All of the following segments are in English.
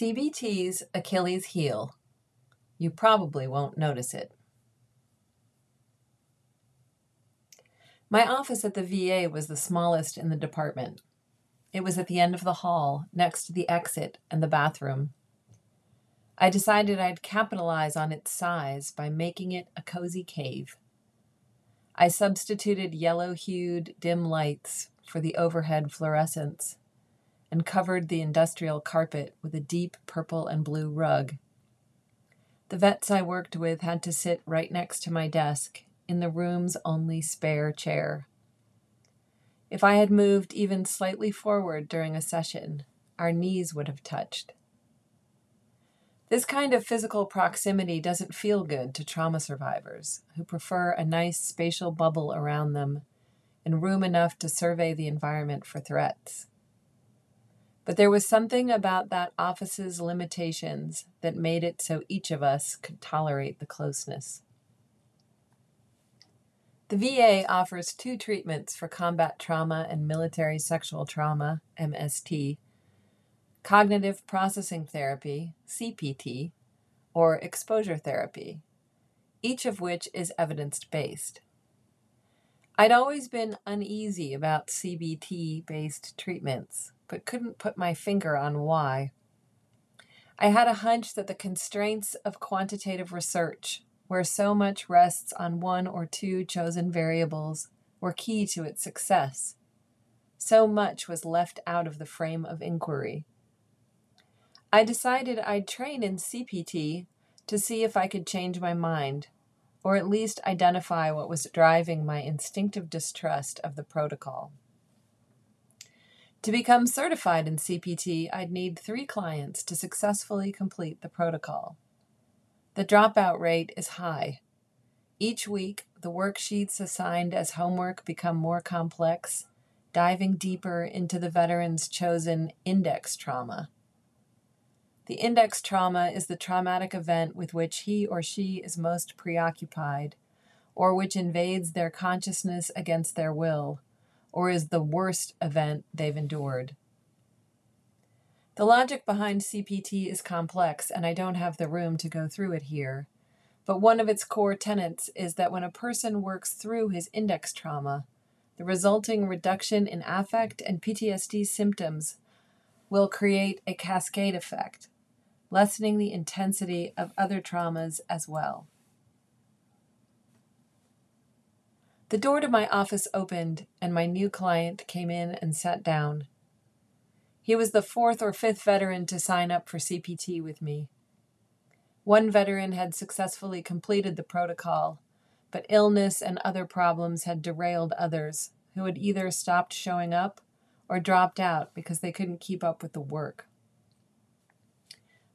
CBT's Achilles heel. You probably won't notice it. My office at the VA was the smallest in the department. It was at the end of the hall, next to the exit and the bathroom. I decided I'd capitalize on its size by making it a cozy cave. I substituted yellow hued dim lights for the overhead fluorescents and covered the industrial carpet with a deep purple and blue rug. The vets I worked with had to sit right next to my desk in the room's only spare chair. If I had moved even slightly forward during a session, our knees would have touched. This kind of physical proximity doesn't feel good to trauma survivors who prefer a nice spatial bubble around them and room enough to survey the environment for threats. But there was something about that office's limitations that made it so each of us could tolerate the closeness. The VA offers two treatments for combat trauma and military sexual trauma, MST cognitive processing therapy, CPT, or exposure therapy, each of which is evidence based. I'd always been uneasy about CBT based treatments but couldn't put my finger on why. I had a hunch that the constraints of quantitative research, where so much rests on one or two chosen variables, were key to its success. So much was left out of the frame of inquiry. I decided I'd train in CPT to see if I could change my mind, or at least identify what was driving my instinctive distrust of the protocol. To become certified in CPT, I'd need three clients to successfully complete the protocol. The dropout rate is high. Each week, the worksheets assigned as homework become more complex, diving deeper into the veteran's chosen index trauma. The index trauma is the traumatic event with which he or she is most preoccupied, or which invades their consciousness against their will or is the worst event they've endured. The logic behind CPT is complex, and I don't have the room to go through it here. But one of its core tenets is that when a person works through his index trauma, the resulting reduction in affect and PTSD symptoms will create a cascade effect, lessening the intensity of other traumas as well. The door to my office opened, and my new client came in and sat down. He was the fourth or fifth veteran to sign up for CPT with me. One veteran had successfully completed the protocol, but illness and other problems had derailed others who had either stopped showing up or dropped out because they couldn't keep up with the work.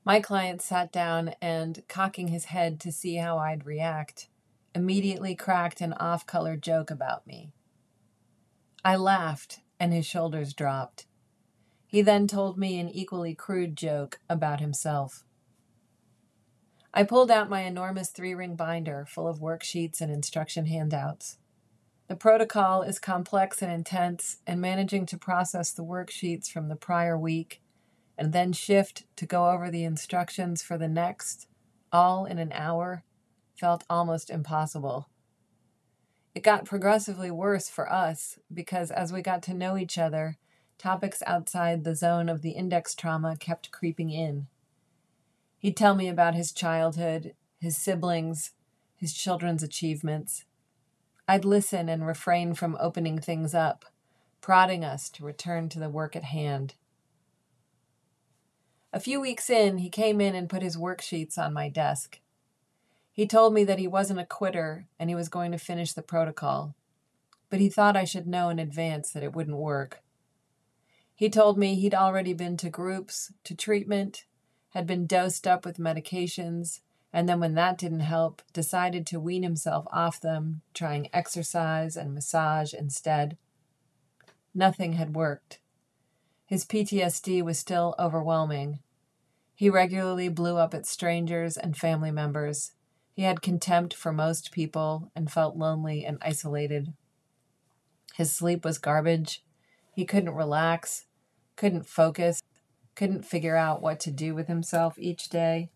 My client sat down and, cocking his head to see how I'd react, immediately cracked an off color joke about me. I laughed, and his shoulders dropped. He then told me an equally crude joke about himself. I pulled out my enormous three ring binder full of worksheets and instruction handouts. The protocol is complex and intense, and managing to process the worksheets from the prior week and then shift to go over the instructions for the next, all in an hour, felt almost impossible. It got progressively worse for us because as we got to know each other, topics outside the zone of the index trauma kept creeping in. He'd tell me about his childhood, his siblings, his children's achievements. I'd listen and refrain from opening things up, prodding us to return to the work at hand. A few weeks in, he came in and put his worksheets on my desk. He told me that he wasn't a quitter and he was going to finish the protocol, but he thought I should know in advance that it wouldn't work. He told me he'd already been to groups, to treatment, had been dosed up with medications, and then when that didn't help, decided to wean himself off them, trying exercise and massage instead. Nothing had worked. His PTSD was still overwhelming. He regularly blew up at strangers and family members, he had contempt for most people and felt lonely and isolated. His sleep was garbage. He couldn't relax, couldn't focus, couldn't figure out what to do with himself each day.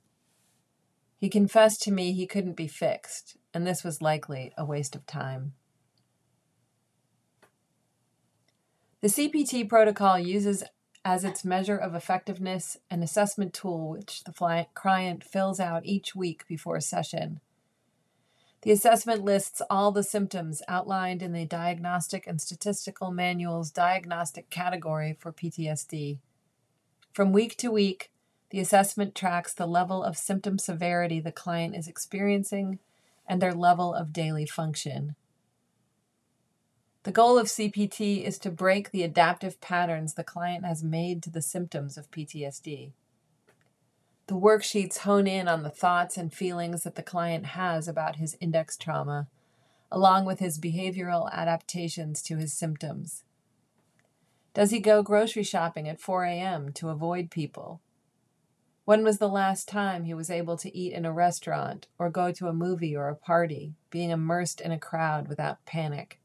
He confessed to me he couldn't be fixed, and this was likely a waste of time. The CPT protocol uses as its measure of effectiveness an assessment tool which the client fills out each week before a session. The assessment lists all the symptoms outlined in the Diagnostic and Statistical Manual's diagnostic category for PTSD. From week to week, the assessment tracks the level of symptom severity the client is experiencing and their level of daily function. The goal of CPT is to break the adaptive patterns the client has made to the symptoms of PTSD. The worksheets hone in on the thoughts and feelings that the client has about his index trauma, along with his behavioral adaptations to his symptoms. Does he go grocery shopping at 4 a.m. to avoid people? When was the last time he was able to eat in a restaurant or go to a movie or a party, being immersed in a crowd without panic?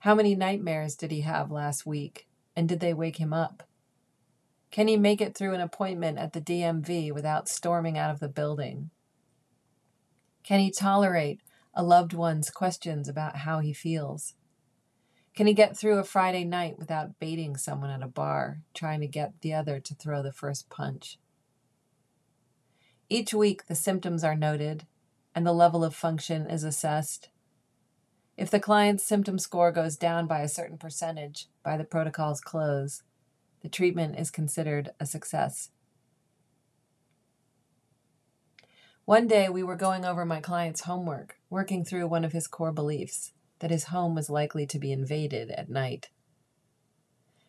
How many nightmares did he have last week, and did they wake him up? Can he make it through an appointment at the DMV without storming out of the building? Can he tolerate a loved one's questions about how he feels? Can he get through a Friday night without baiting someone at a bar, trying to get the other to throw the first punch? Each week, the symptoms are noted and the level of function is assessed if the client's symptom score goes down by a certain percentage by the protocol's close, the treatment is considered a success. One day we were going over my client's homework, working through one of his core beliefs that his home was likely to be invaded at night.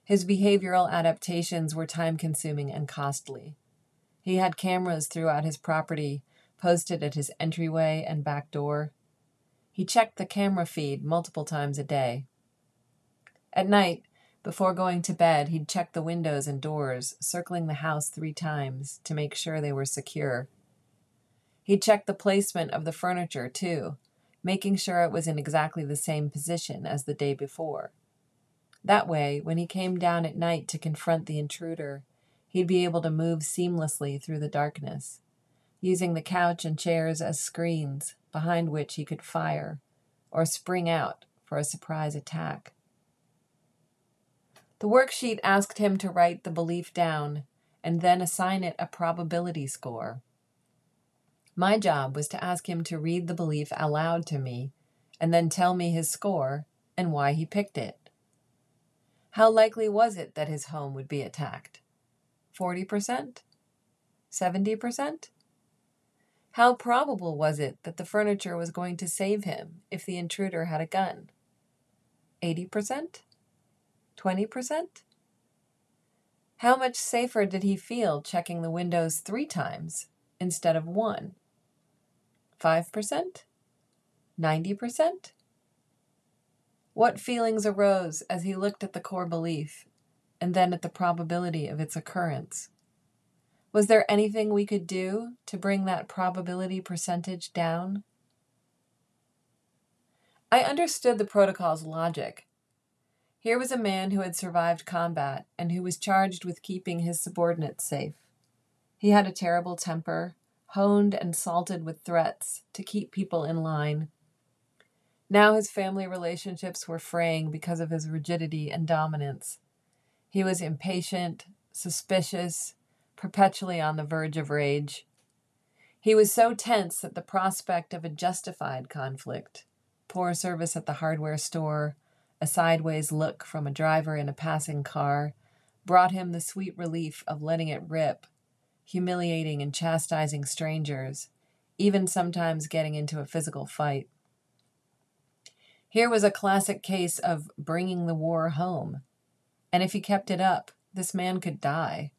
His behavioral adaptations were time consuming and costly. He had cameras throughout his property posted at his entryway and back door he checked the camera feed multiple times a day. At night, before going to bed, he'd check the windows and doors, circling the house three times to make sure they were secure. He'd check the placement of the furniture, too, making sure it was in exactly the same position as the day before. That way, when he came down at night to confront the intruder, he'd be able to move seamlessly through the darkness, using the couch and chairs as screens behind which he could fire or spring out for a surprise attack. The worksheet asked him to write the belief down and then assign it a probability score. My job was to ask him to read the belief aloud to me and then tell me his score and why he picked it. How likely was it that his home would be attacked? 40%? 70%? How probable was it that the furniture was going to save him if the intruder had a gun? 80%? 20%? How much safer did he feel checking the windows three times instead of one? 5%? 90%? What feelings arose as he looked at the core belief and then at the probability of its occurrence? Was there anything we could do to bring that probability percentage down? I understood the protocol's logic. Here was a man who had survived combat and who was charged with keeping his subordinates safe. He had a terrible temper, honed and salted with threats to keep people in line. Now his family relationships were fraying because of his rigidity and dominance. He was impatient, suspicious, perpetually on the verge of rage. He was so tense that the prospect of a justified conflict, poor service at the hardware store, a sideways look from a driver in a passing car, brought him the sweet relief of letting it rip, humiliating and chastising strangers, even sometimes getting into a physical fight. Here was a classic case of bringing the war home, and if he kept it up, this man could die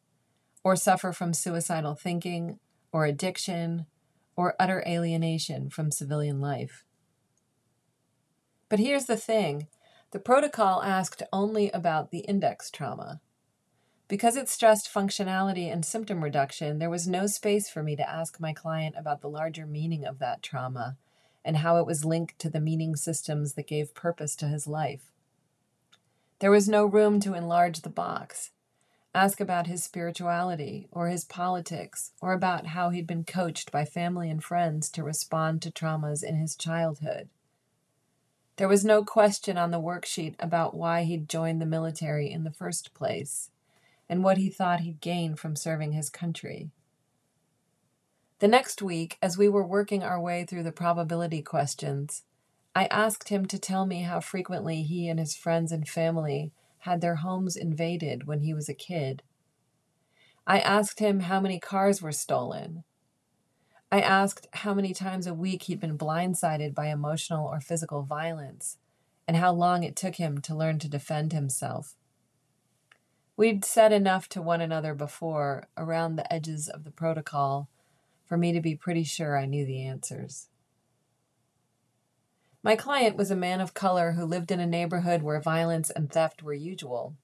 or suffer from suicidal thinking, or addiction, or utter alienation from civilian life. But here's the thing the protocol asked only about the index trauma. Because it stressed functionality and symptom reduction, there was no space for me to ask my client about the larger meaning of that trauma and how it was linked to the meaning systems that gave purpose to his life. There was no room to enlarge the box, ask about his spirituality or his politics or about how he'd been coached by family and friends to respond to traumas in his childhood. There was no question on the worksheet about why he'd joined the military in the first place and what he thought he'd gain from serving his country. The next week, as we were working our way through the probability questions, I asked him to tell me how frequently he and his friends and family had their homes invaded when he was a kid. I asked him how many cars were stolen. I asked how many times a week he'd been blindsided by emotional or physical violence and how long it took him to learn to defend himself. We'd said enough to one another before, around the edges of the protocol, for me to be pretty sure I knew the answers. My client was a man of color who lived in a neighborhood where violence and theft were usual.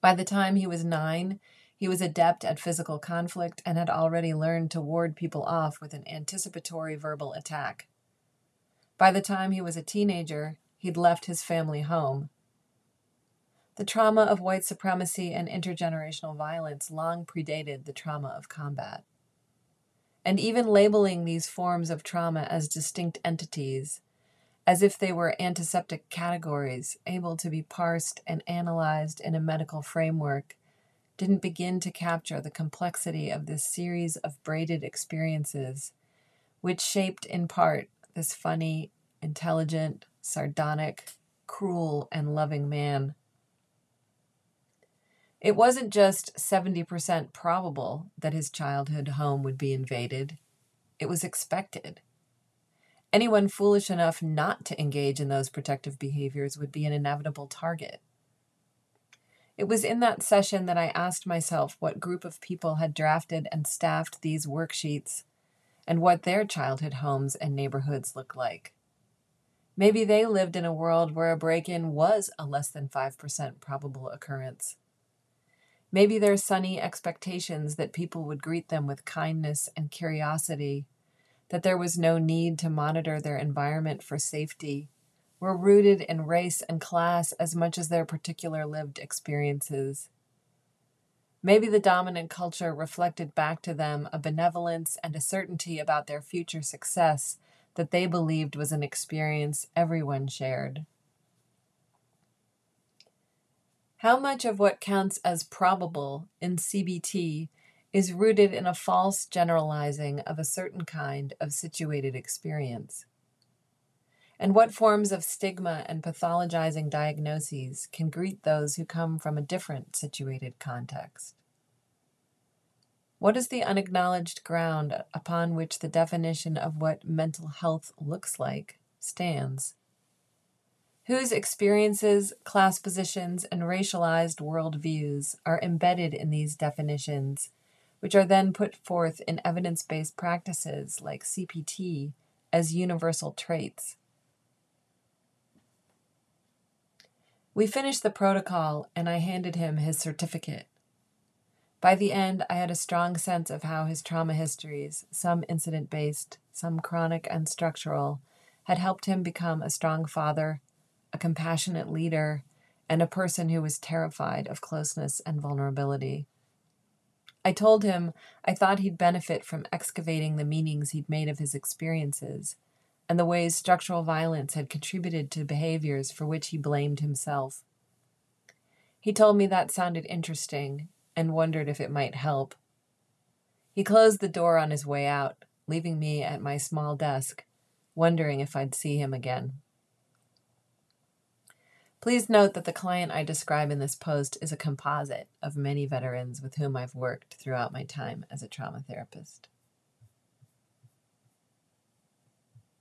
By the time he was nine, he was adept at physical conflict and had already learned to ward people off with an anticipatory verbal attack. By the time he was a teenager, he'd left his family home. The trauma of white supremacy and intergenerational violence long predated the trauma of combat. And even labeling these forms of trauma as distinct entities, as if they were antiseptic categories able to be parsed and analyzed in a medical framework, didn't begin to capture the complexity of this series of braided experiences, which shaped in part this funny, intelligent, sardonic, cruel, and loving man it wasn't just 70% probable that his childhood home would be invaded, it was expected. Anyone foolish enough not to engage in those protective behaviors would be an inevitable target. It was in that session that I asked myself what group of people had drafted and staffed these worksheets and what their childhood homes and neighborhoods looked like. Maybe they lived in a world where a break in was a less than 5% probable occurrence. Maybe their sunny expectations that people would greet them with kindness and curiosity, that there was no need to monitor their environment for safety, were rooted in race and class as much as their particular lived experiences. Maybe the dominant culture reflected back to them a benevolence and a certainty about their future success that they believed was an experience everyone shared. How much of what counts as probable in CBT is rooted in a false generalizing of a certain kind of situated experience? And what forms of stigma and pathologizing diagnoses can greet those who come from a different situated context? What is the unacknowledged ground upon which the definition of what mental health looks like stands? whose experiences, class positions, and racialized worldviews are embedded in these definitions, which are then put forth in evidence based practices like CPT as universal traits. We finished the protocol, and I handed him his certificate. By the end, I had a strong sense of how his trauma histories, some incident based, some chronic and structural, had helped him become a strong father, a compassionate leader, and a person who was terrified of closeness and vulnerability. I told him I thought he'd benefit from excavating the meanings he'd made of his experiences and the ways structural violence had contributed to behaviors for which he blamed himself. He told me that sounded interesting and wondered if it might help. He closed the door on his way out, leaving me at my small desk, wondering if I'd see him again. Please note that the client I describe in this post is a composite of many veterans with whom I've worked throughout my time as a trauma therapist.